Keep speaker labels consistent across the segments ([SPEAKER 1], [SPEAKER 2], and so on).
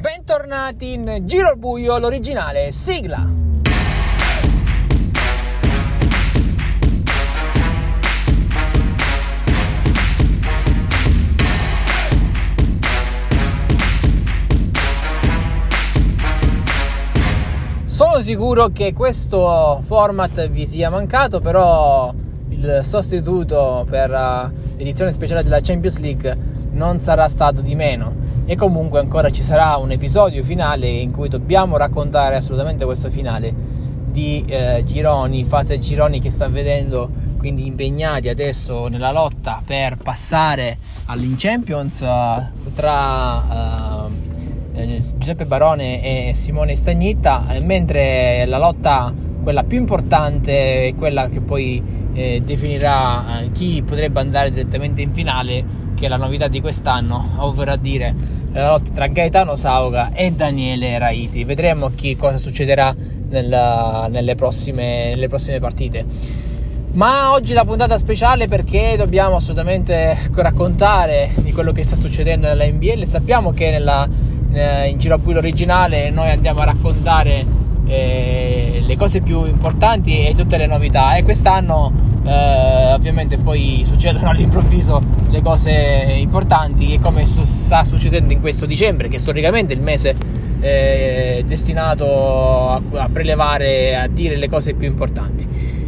[SPEAKER 1] bentornati in Giro al Buio, l'originale sigla. Sono sicuro che questo format vi sia mancato, però il sostituto per uh, l'edizione speciale della Champions League non sarà stato di meno e comunque ancora ci sarà un episodio finale in cui dobbiamo raccontare assolutamente questo finale di eh, gironi, fase gironi che sta vedendo quindi impegnati adesso nella lotta per passare all'In Champions uh, tra uh, Giuseppe Barone e Simone Stagnitta, mentre la lotta, quella più importante, è quella che poi eh, definirà chi potrebbe andare direttamente in finale, che è la novità di quest'anno, ovvero a dire la lotta tra Gaetano Sauga e Daniele Raiti. Vedremo chi, cosa succederà nella, nelle, prossime, nelle prossime partite. Ma oggi la puntata speciale perché dobbiamo assolutamente raccontare di quello che sta succedendo nella NBL. Sappiamo che nella, in Giro a Buio originale noi andiamo a raccontare eh, le cose più importanti e tutte le novità e quest'anno eh, ovviamente poi succedono all'improvviso le cose importanti e come su- sta succedendo in questo dicembre, che storicamente è il mese eh, destinato a, a, prelevare, a dire le cose più importanti.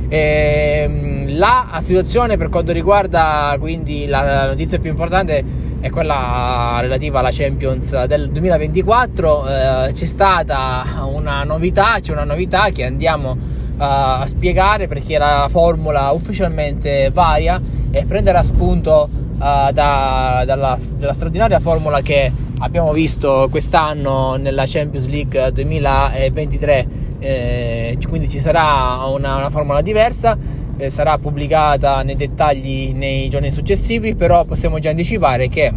[SPEAKER 1] Eh, la situazione per quanto riguarda quindi la, la notizia più importante è quella relativa alla Champions del 2024. Eh, c'è stata una novità, c'è una novità che andiamo a spiegare perché la formula ufficialmente varia e prenderà spunto uh, da, dalla, dalla straordinaria formula che abbiamo visto quest'anno nella Champions League 2023 eh, quindi ci sarà una, una formula diversa eh, sarà pubblicata nei dettagli nei giorni successivi però possiamo già anticipare che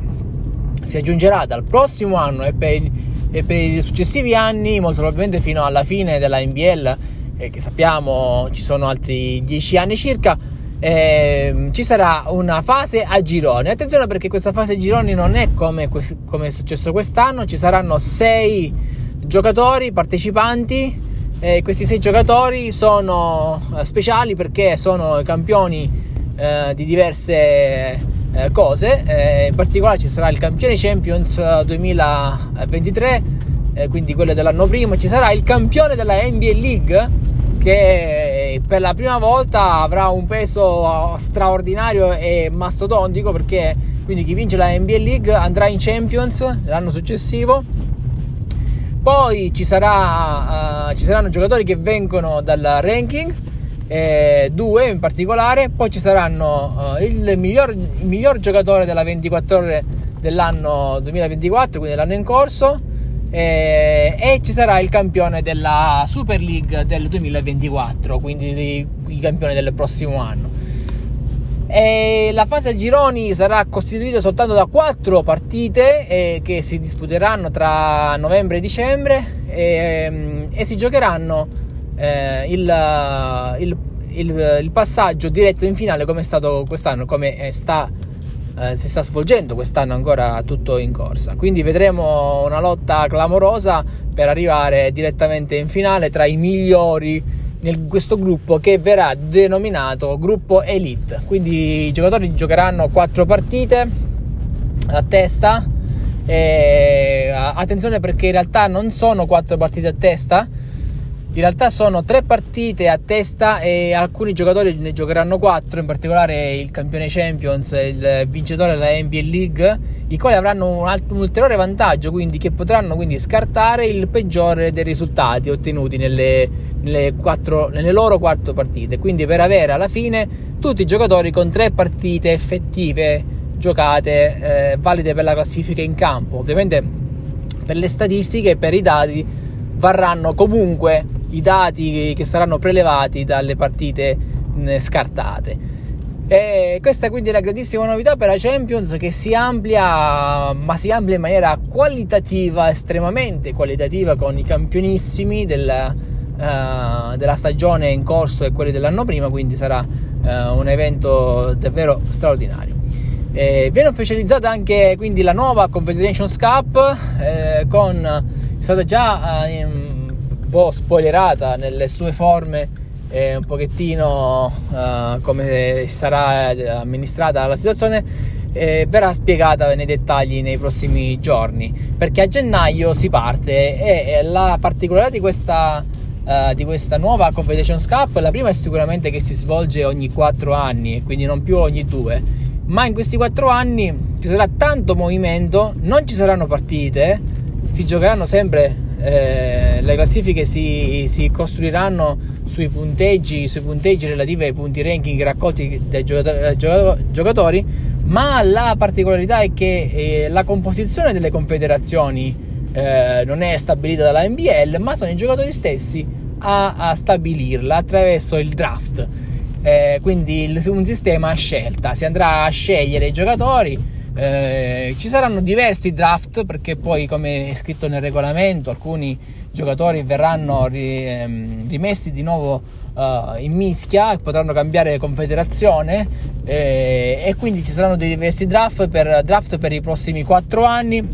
[SPEAKER 1] si aggiungerà dal prossimo anno e per, e per i successivi anni molto probabilmente fino alla fine della NBL eh, che sappiamo ci sono altri 10 anni circa, eh, ci sarà una fase a gironi. Attenzione perché questa fase a gironi non è come, come è successo quest'anno, ci saranno 6 giocatori partecipanti. Eh, questi 6 giocatori sono eh, speciali perché sono campioni eh, di diverse cose. in particolare ci sarà il campione Champions 2023 eh, quindi quello dell'anno prima, ci sarà il campione della NBA League che per la prima volta avrà un peso straordinario e mastodontico perché quindi chi vince la NBA League andrà in Champions l'anno successivo. Poi ci, sarà, uh, ci saranno giocatori che vengono dal ranking eh, due in particolare. Poi ci saranno uh, il, miglior, il miglior giocatore della 24 ore dell'anno 2024 quindi dell'anno in corso eh, e ci sarà il campione della Super League del 2024, quindi il campione del prossimo anno. E la fase a gironi sarà costituita soltanto da quattro partite eh, che si disputeranno tra novembre e dicembre e, ehm, e si giocheranno eh, il, il, il, il, passaggio diretto in finale come è stato quest'anno, come sta eh, si sta svolgendo quest'anno ancora tutto in corsa. Quindi vedremo una lotta clamorosa per arrivare direttamente in finale tra i migliori in questo gruppo che verrà denominato gruppo Elite. Quindi i giocatori giocheranno quattro partite a testa. E attenzione perché in realtà non sono quattro partite a testa in realtà sono tre partite a testa e alcuni giocatori ne giocheranno quattro, in particolare il campione Champions, il vincitore della NBA League, i quali avranno un, alt- un ulteriore vantaggio, quindi che potranno quindi scartare il peggiore dei risultati ottenuti nelle, nelle, quattro, nelle loro quattro partite. Quindi per avere alla fine tutti i giocatori con tre partite effettive giocate, eh, valide per la classifica in campo. Ovviamente per le statistiche e per i dati varranno comunque i dati che saranno prelevati dalle partite scartate. E questa quindi è la grandissima novità per la Champions che si amplia, ma si amplia in maniera qualitativa, estremamente qualitativa, con i campionissimi della, uh, della stagione in corso e quelli dell'anno prima, quindi sarà uh, un evento davvero straordinario. Eh, viene ufficializzata anche quindi la nuova Confederations Cup eh, con è stata già eh, po' spoilerata nelle sue forme eh, un pochettino eh, come sarà amministrata la situazione eh, verrà spiegata nei dettagli nei prossimi giorni perché a gennaio si parte e la particolarità di questa uh, di questa nuova Confederations Cup, la prima è sicuramente che si svolge ogni 4 anni, quindi non più ogni 2, ma in questi 4 anni ci sarà tanto movimento, non ci saranno partite, si giocheranno sempre, eh, le classifiche si, si, costruiranno sui punteggi, sui punteggi relativi ai punti ranking raccolti dai giocatori, ma la particolarità è che eh, la composizione delle confederazioni eh, non è stabilita dalla NBL, ma sono i giocatori stessi a, a stabilirla attraverso il draft. Eh, quindi il, un sistema a scelta, si andrà a scegliere i giocatori. Eh, ci saranno diversi draft perché poi, come è scritto nel regolamento, alcuni giocatori verranno ri, ehm, rimessi di nuovo uh, in mischia, potranno cambiare confederazione eh, e quindi ci saranno diversi draft per, draft per i prossimi 4 anni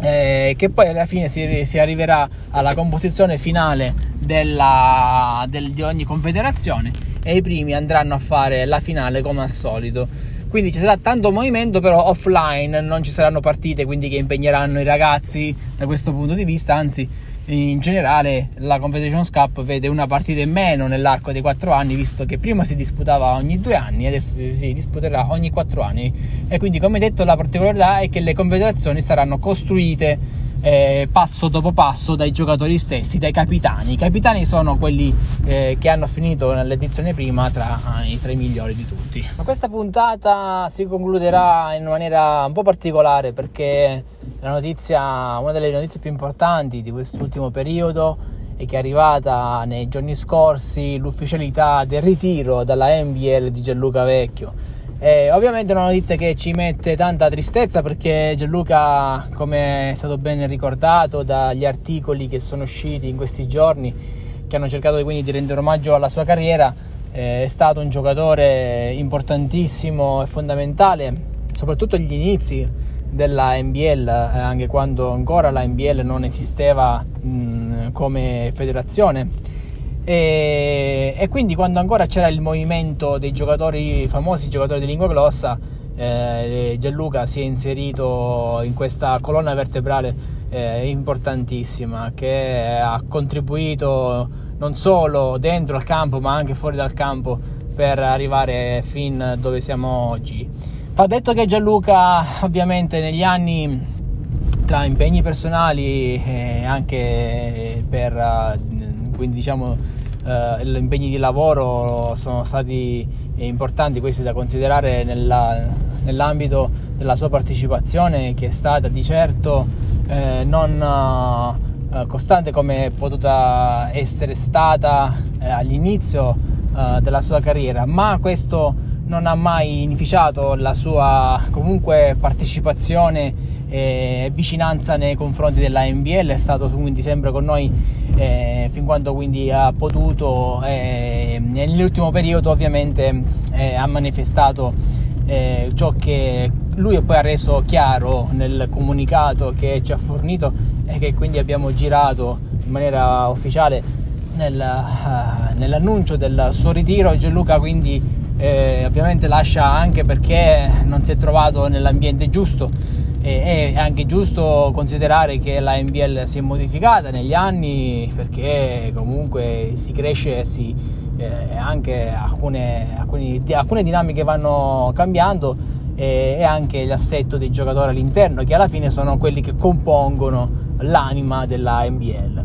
[SPEAKER 1] eh, che poi alla fine si, si, arriverà alla composizione finale della, del, di ogni confederazione e i primi andranno a fare la finale come al solito. Quindi ci sarà tanto movimento, però offline non ci saranno partite, quindi che impegneranno i ragazzi da questo punto di vista, anzi in generale la Confederations Cup vede una partita in meno nell'arco dei quattro anni, visto che prima si disputava ogni due anni, adesso si, disputerà ogni quattro anni. E quindi, come detto, la particolarità è che le confederazioni saranno costruite eh, passo dopo passo dai giocatori stessi, dai capitani. I capitani sono quelli eh, che hanno finito nell'edizione prima tra i tre migliori di tutti. Ma questa puntata si concluderà in maniera un po' particolare perché notizia, una delle notizie più importanti di quest'ultimo periodo è che è arrivata nei giorni scorsi l'ufficialità del ritiro dalla NBL di Gianluca Vecchio. E ovviamente è una notizia che ci mette tanta tristezza perché Gianluca, come è stato ben ricordato dagli articoli che sono usciti in questi giorni, che hanno cercato quindi di rendere omaggio alla sua carriera, è stato un giocatore importantissimo e fondamentale, soprattutto agli inizi della NBL, eh, anche quando ancora la NBL non esisteva mh, come federazione. E, e, quindi quando ancora c'era il movimento dei giocatori famosi giocatori di lingua glossa eh, Gianluca si è inserito in questa colonna vertebrale eh, importantissima che ha contribuito non solo dentro al campo ma anche fuori dal campo per arrivare fin dove siamo oggi. Va detto che Gianluca ovviamente negli anni tra impegni personali e anche per eh, quindi diciamo eh, gli impegni di lavoro sono stati importanti. Questi da considerare nella, nell'ambito della sua partecipazione che è stata di certo eh, non eh, costante come è potuta essere stata eh, all'inizio eh, della sua carriera ma questo non ha mai inficiato la sua comunque partecipazione e vicinanza nei confronti della NBL, è stato quindi sempre con noi eh, fin quando quindi ha potuto e nell'ultimo periodo ovviamente eh, ha manifestato eh, ciò che lui poi ha reso chiaro nel comunicato che ci ha fornito e che quindi abbiamo girato in maniera ufficiale nel, uh, nell'annuncio del suo ritiro. Gianluca quindi eh, ovviamente lascia anche perché non si è trovato nell'ambiente giusto è anche giusto considerare che la NBL si è modificata negli anni perché comunque si cresce e si, eh, anche alcune, alcune, alcune, dinamiche vanno cambiando e, e anche l'assetto dei giocatori all'interno che alla fine sono quelli che compongono l'anima della NBL.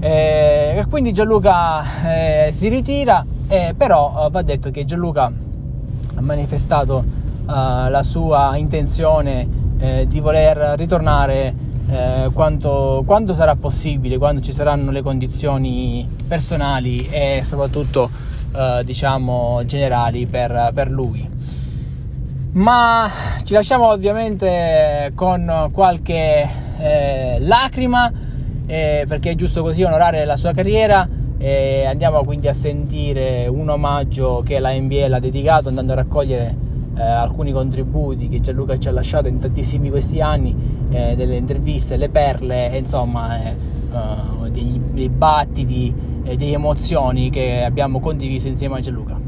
[SPEAKER 1] Eh, quindi Gianluca eh, si ritira eh, però uh, va detto che Gianluca ha manifestato uh, la sua intenzione eh, di voler ritornare eh, quanto, quando sarà possibile, quando ci saranno le condizioni personali e soprattutto uh, diciamo generali per, per lui. Ma ci lasciamo ovviamente con qualche eh, lacrima eh, perché è giusto così onorare la sua carriera e andiamo quindi a sentire un omaggio che la NBA ha dedicato andando a raccogliere eh, alcuni contributi che Gianluca ci ha lasciato in tantissimi questi anni, eh, delle interviste, le perle, insomma, uh, degli, dei battiti e delle emozioni che abbiamo condiviso insieme a Gianluca.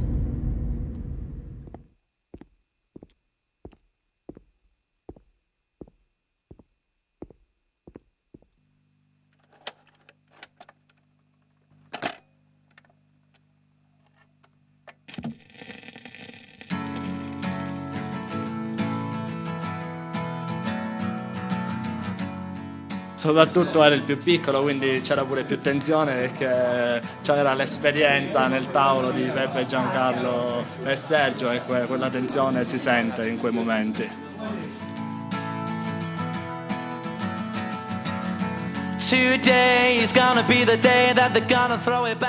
[SPEAKER 2] Soprattutto era il più piccolo, quindi c'era pure più tensione perché c'era l'esperienza nel tavolo di Peppe, Giancarlo e Sergio e que- quella tensione si sente in quei momenti.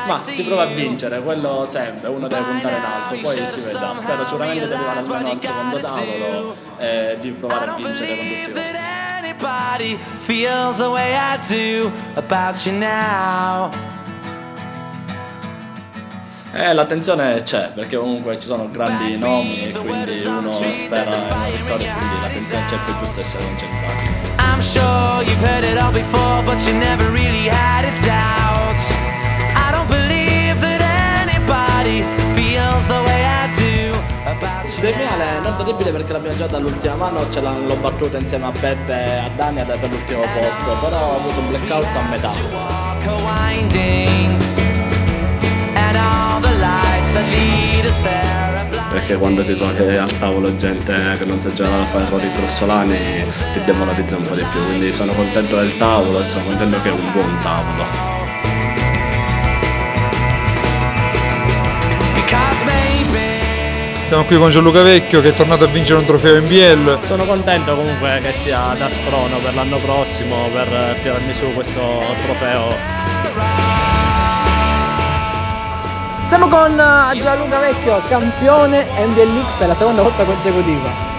[SPEAKER 2] Ma si prova a vincere, quello serve, uno deve puntare in alto, poi si vedrà. Spero sicuramente di arrivare almeno al secondo tavolo e di provare a vincere con tutti i costi. Anybody feels the way I do about you now. Eh, la tensione c'è perché comunque ci sono grandi nomi e quindi uno spera una vittoria quindi la tensione c'è per giusto essere concentrati. I'm sure you've heard it all before but you never really had a doubt. I don't believe that anybody Semifinale non terribile perché l'abbiamo già dall'ultima mano, ce l'hanno battuta insieme a Peppe, a Daniel per l'ultimo posto, però ho avuto un blackout a metà. Perché quando ti trovi a tavolo gente che non sa a fare errori grossolani ti demoralizza un po' di più, quindi sono contento del tavolo e sono contento che è un buon tavolo.
[SPEAKER 3] Siamo qui con Gianluca Vecchio che è tornato a vincere un trofeo NBL.
[SPEAKER 2] Sono contento comunque che sia da Sprono per l'anno prossimo per tirarmi su questo trofeo
[SPEAKER 1] siamo con uh, Gianluca Vecchio, campione NBA League per la seconda volta consecutiva.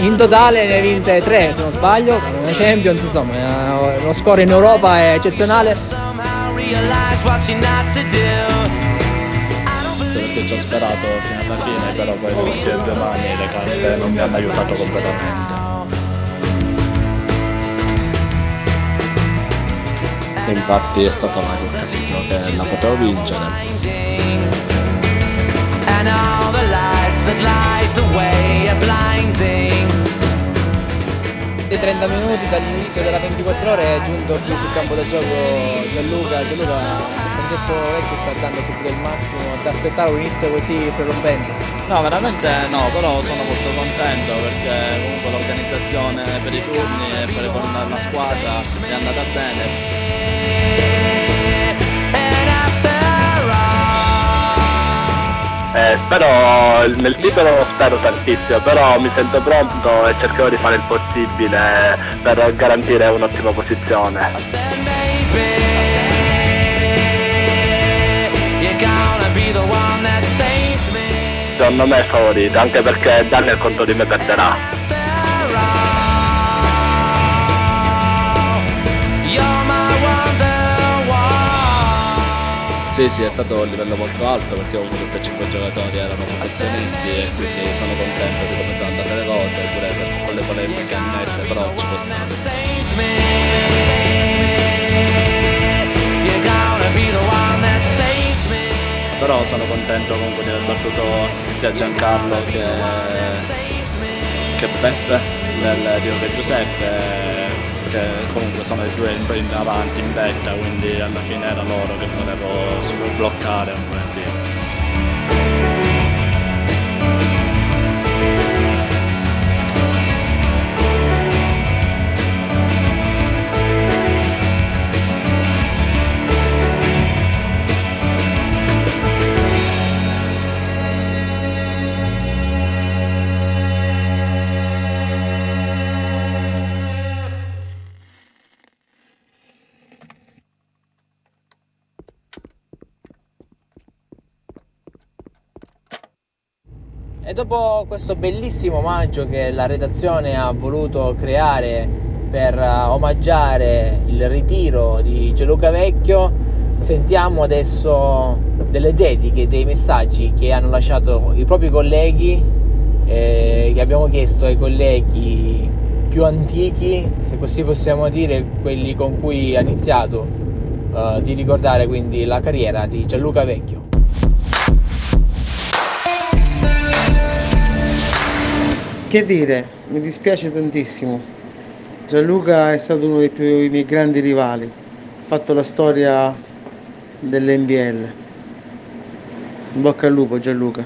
[SPEAKER 1] In totale ne hai vinte 3 se non sbaglio, una Champions, insomma, eh, lo score in Europa è eccezionale.
[SPEAKER 2] Perché ci ho sperato fino alla fine, però poi le ultime due mani le carte non mi hanno aiutato completamente. e infatti è stata là che ho capito che la potevo vincere
[SPEAKER 1] I 30 minuti dall'inizio della 24 ore è giunto qui sul campo da gioco Gianluca, Gianluca Francesco Vecchio sta dando subito il massimo, ti aspettavo un inizio così prerompente?
[SPEAKER 2] No, veramente no, però sono molto contento perché comunque l'organizzazione per i turni e per la squadra è andata bene
[SPEAKER 4] Eh, spero, nel libero spero tantissimo, però mi sento pronto e cercherò di fare il possibile per garantire un'ottima posizione. Secondo me è favorito, anche perché Daniel contro di me perderà.
[SPEAKER 2] Sì, è stato un livello molto alto perché comunque tutti e cinque giocatori erano professionisti e quindi sono contento di come sono andate le cose, pure con le polemiche annesse, però ci può stare. Però sono contento comunque di aver battuto sia Giancarlo che, che Beppe nel Dio che Giuseppe che comunque sono i due in avanti in vetta, quindi alla fine era loro che volevo bloccare
[SPEAKER 1] Dopo questo bellissimo omaggio che la redazione ha voluto creare per omaggiare il ritiro di Gianluca Vecchio sentiamo adesso delle dediche, dei messaggi che hanno lasciato i propri colleghi, eh, che abbiamo chiesto ai colleghi più antichi, se così possiamo dire, quelli con cui ha iniziato, eh, di ricordare quindi la carriera di Gianluca Vecchio.
[SPEAKER 5] Che dire, mi dispiace tantissimo. Gianluca è stato uno dei, più, dei miei grandi rivali, ha fatto la storia dell'NBL. In bocca al lupo Gianluca.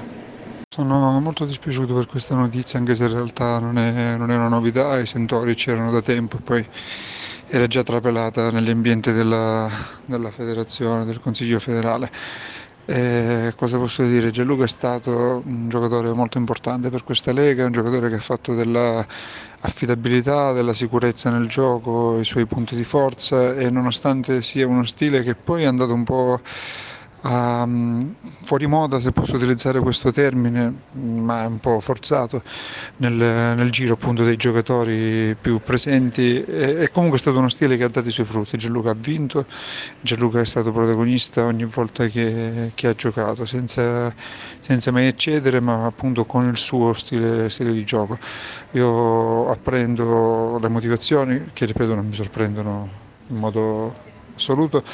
[SPEAKER 3] Sono molto dispiaciuto per questa notizia, anche se in realtà non è, non è una novità, i sentori c'erano da tempo e poi era già trapelata nell'ambiente della, della federazione, del Consiglio federale. Eh, cosa posso dire? Gianluca è stato un giocatore molto importante per questa Lega, un giocatore che ha fatto dell'affidabilità, della sicurezza nel gioco, i suoi punti di forza e nonostante sia uno stile che poi è andato un po' um, fuori moda, se posso utilizzare questo termine, ma è un po' forzato nel, nel giro appunto dei giocatori più presenti. E, e, comunque è stato uno stile che ha dato i suoi frutti. Gianluca ha vinto, Gianluca è stato protagonista ogni volta che, che ha giocato, senza, senza, mai eccedere, ma appunto con il suo stile, stile di gioco. Io apprendo le motivazioni che ripeto non mi sorprendono in modo assoluto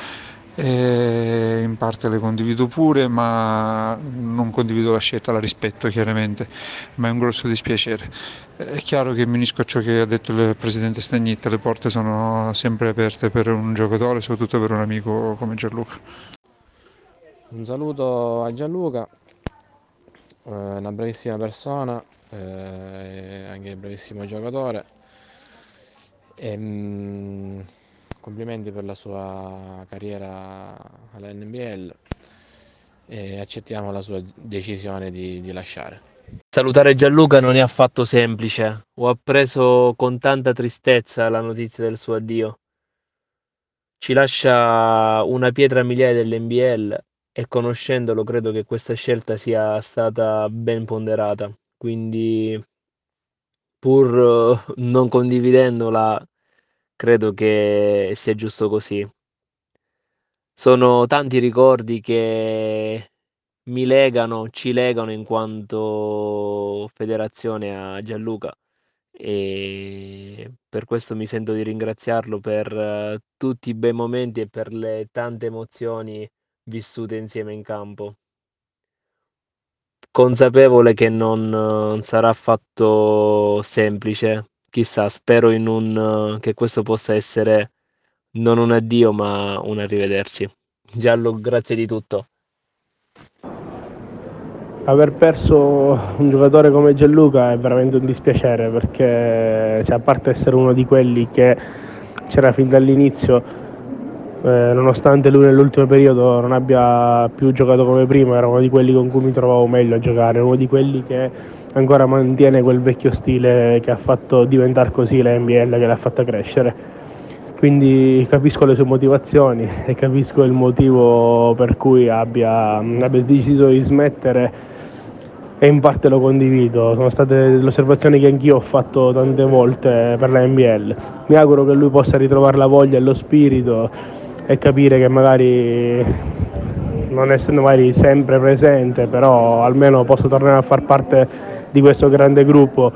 [SPEAKER 3] e in parte le condivido pure, ma non condivido la scelta, la rispetto chiaramente, ma è un grosso dispiacere. È chiaro che mi unisco a ciò che ha detto il presidente Stagnitta, le porte sono sempre aperte per un giocatore, soprattutto per un amico come Gianluca.
[SPEAKER 6] Un saluto a Gianluca, eh, una bravissima persona, eh, anche bravissimo giocatore. E, ehm, complimenti per la sua carriera all'NBL e accettiamo la sua decisione di, di, lasciare.
[SPEAKER 7] Salutare Gianluca non è affatto semplice, ho appreso con tanta tristezza la notizia del suo addio. Ci lascia una pietra miliare dell'NBL e conoscendolo credo che questa scelta sia stata ben ponderata, quindi pur non condividendola credo che sia giusto così. Sono tanti ricordi che mi legano, ci legano in quanto federazione a Gianluca e per questo mi sento di ringraziarlo per eh, tutti i bei momenti e per le tante emozioni vissute insieme in campo. Consapevole che non, non sarà affatto semplice chissà, spero in un, che questo possa essere non un addio ma un arrivederci. Giallo, grazie di tutto.
[SPEAKER 8] Aver perso un giocatore come Gianluca è veramente un dispiacere perché cioè, a parte essere uno di quelli che c'era fin dall'inizio, eh, nonostante lui nell'ultimo periodo non abbia più giocato come prima, era uno di quelli con cui mi trovavo meglio a giocare, uno di quelli che ancora mantiene quel vecchio stile che ha fatto diventare così la NBL, che l'ha fatta crescere. Quindi capisco le sue motivazioni e capisco il motivo per cui abbia, abbia deciso di smettere e in parte lo condivido, sono state le osservazioni che anch'io ho fatto tante volte per la NBL. Mi auguro che lui possa ritrovare la voglia e lo spirito e capire che magari non essendo magari sempre presente, però almeno possa tornare a far parte di questo grande gruppo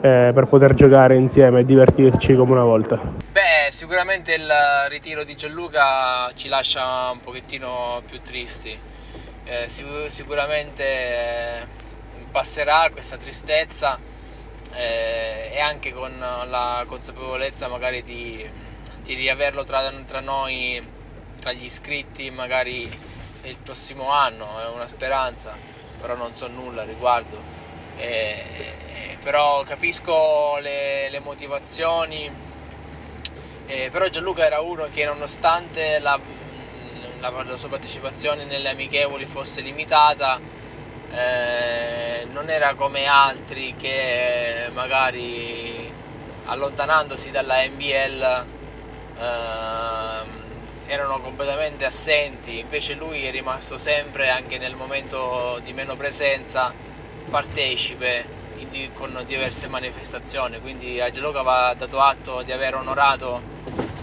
[SPEAKER 8] eh, per poter giocare insieme e divertirci come una volta.
[SPEAKER 1] Beh, sicuramente il ritiro di Gianluca ci lascia un pochettino più tristi. Eh, sic- sicuramente eh, passerà questa tristezza eh, e anche con la consapevolezza magari di, di riaverlo tra, tra noi, tra gli iscritti magari il prossimo anno, è una speranza, però non so nulla al riguardo eh, però capisco le, le motivazioni, eh, però Gianluca era uno che nonostante la, la, la sua partecipazione nelle amichevoli fosse limitata, eh, non era come altri che magari allontanandosi dalla NBL eh, erano completamente assenti, invece lui è rimasto sempre anche nel momento di meno presenza partecipe di, con diverse manifestazioni, quindi a Gianluca va dato atto di aver onorato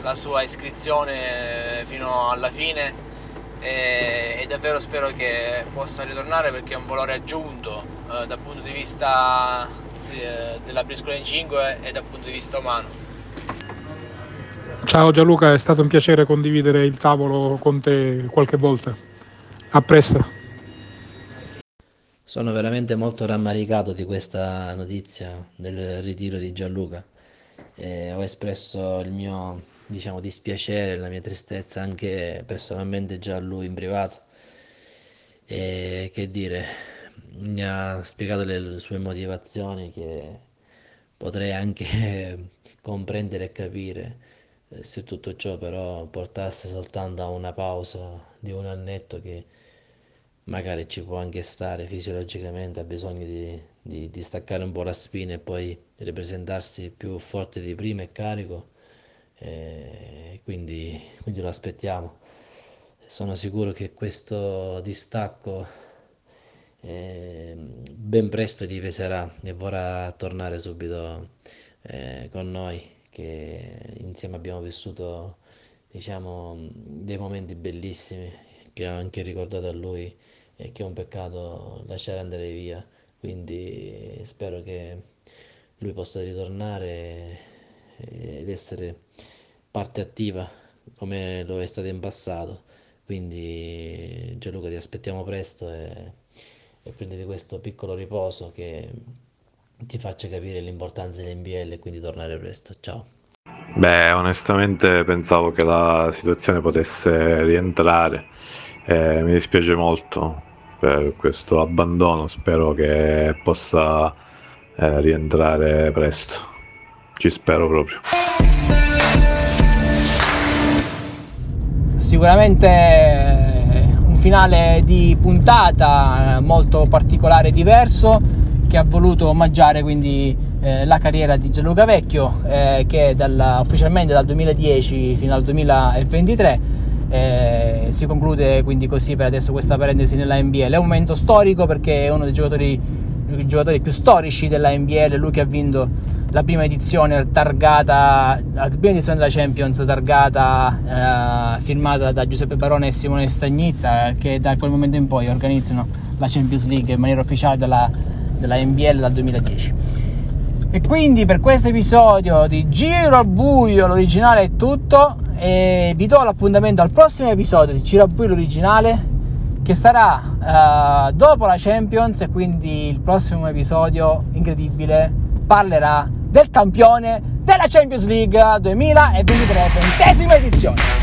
[SPEAKER 1] la sua iscrizione fino alla fine e, e davvero spero che possa ritornare perché è un valore aggiunto eh, dal punto di vista eh, della briscola in 5 e dal punto di vista umano.
[SPEAKER 9] Ciao Gianluca, è stato un piacere condividere il tavolo con te qualche volta. A presto.
[SPEAKER 10] Sono veramente molto rammaricato di questa notizia del ritiro di Gianluca. Eh, ho espresso il mio diciamo, dispiacere, la mia tristezza anche personalmente già a lui in privato. E che dire, mi ha spiegato le sue motivazioni che potrei anche comprendere e capire eh, se tutto ciò però portasse soltanto a una pausa di un annetto che magari ci può anche stare fisiologicamente, ha bisogno di, di, di staccare un po' la spina e poi ripresentarsi più forte di prima e carico, e quindi, quindi lo aspettiamo. Sono sicuro che questo distacco eh, ben presto gli peserà e vorrà tornare subito eh, con noi, che insieme abbiamo vissuto diciamo, dei momenti bellissimi che ho anche ricordato a lui e che è un peccato lasciare andare via. Quindi spero che lui possa ritornare ed essere parte attiva come lo è stato in passato. Quindi Gianluca ti aspettiamo presto e, e prenditi questo piccolo riposo che ti faccia capire l'importanza dell'NBL e quindi tornare presto. Ciao.
[SPEAKER 11] Beh, onestamente pensavo che la situazione potesse rientrare. Eh, mi dispiace molto per questo abbandono, spero che possa eh, rientrare presto. Ci spero proprio.
[SPEAKER 1] Sicuramente eh, un finale di puntata molto particolare e diverso che ha voluto omaggiare quindi eh, la carriera di Gianluca Vecchio eh, che dalla, ufficialmente dal 2010 fino al 2023 eh, si conclude quindi così per adesso questa parentesi nella NBL è un momento storico perché è uno dei giocatori, dei giocatori più storici della NBL lui che ha vinto la prima edizione targata la prima edizione della Champions targata eh, firmata da Giuseppe Barone e Simone Stagnitta che da quel momento in poi organizzano la Champions League in maniera ufficiale della, della NBL dal 2010 e quindi per questo episodio di Giro al Buio, l'originale è tutto. E vi do l'appuntamento al prossimo episodio di Giro al Buio, l'originale, che sarà uh, dopo la Champions. E quindi il prossimo episodio incredibile parlerà del campione della Champions League 2023, ventesima edizione.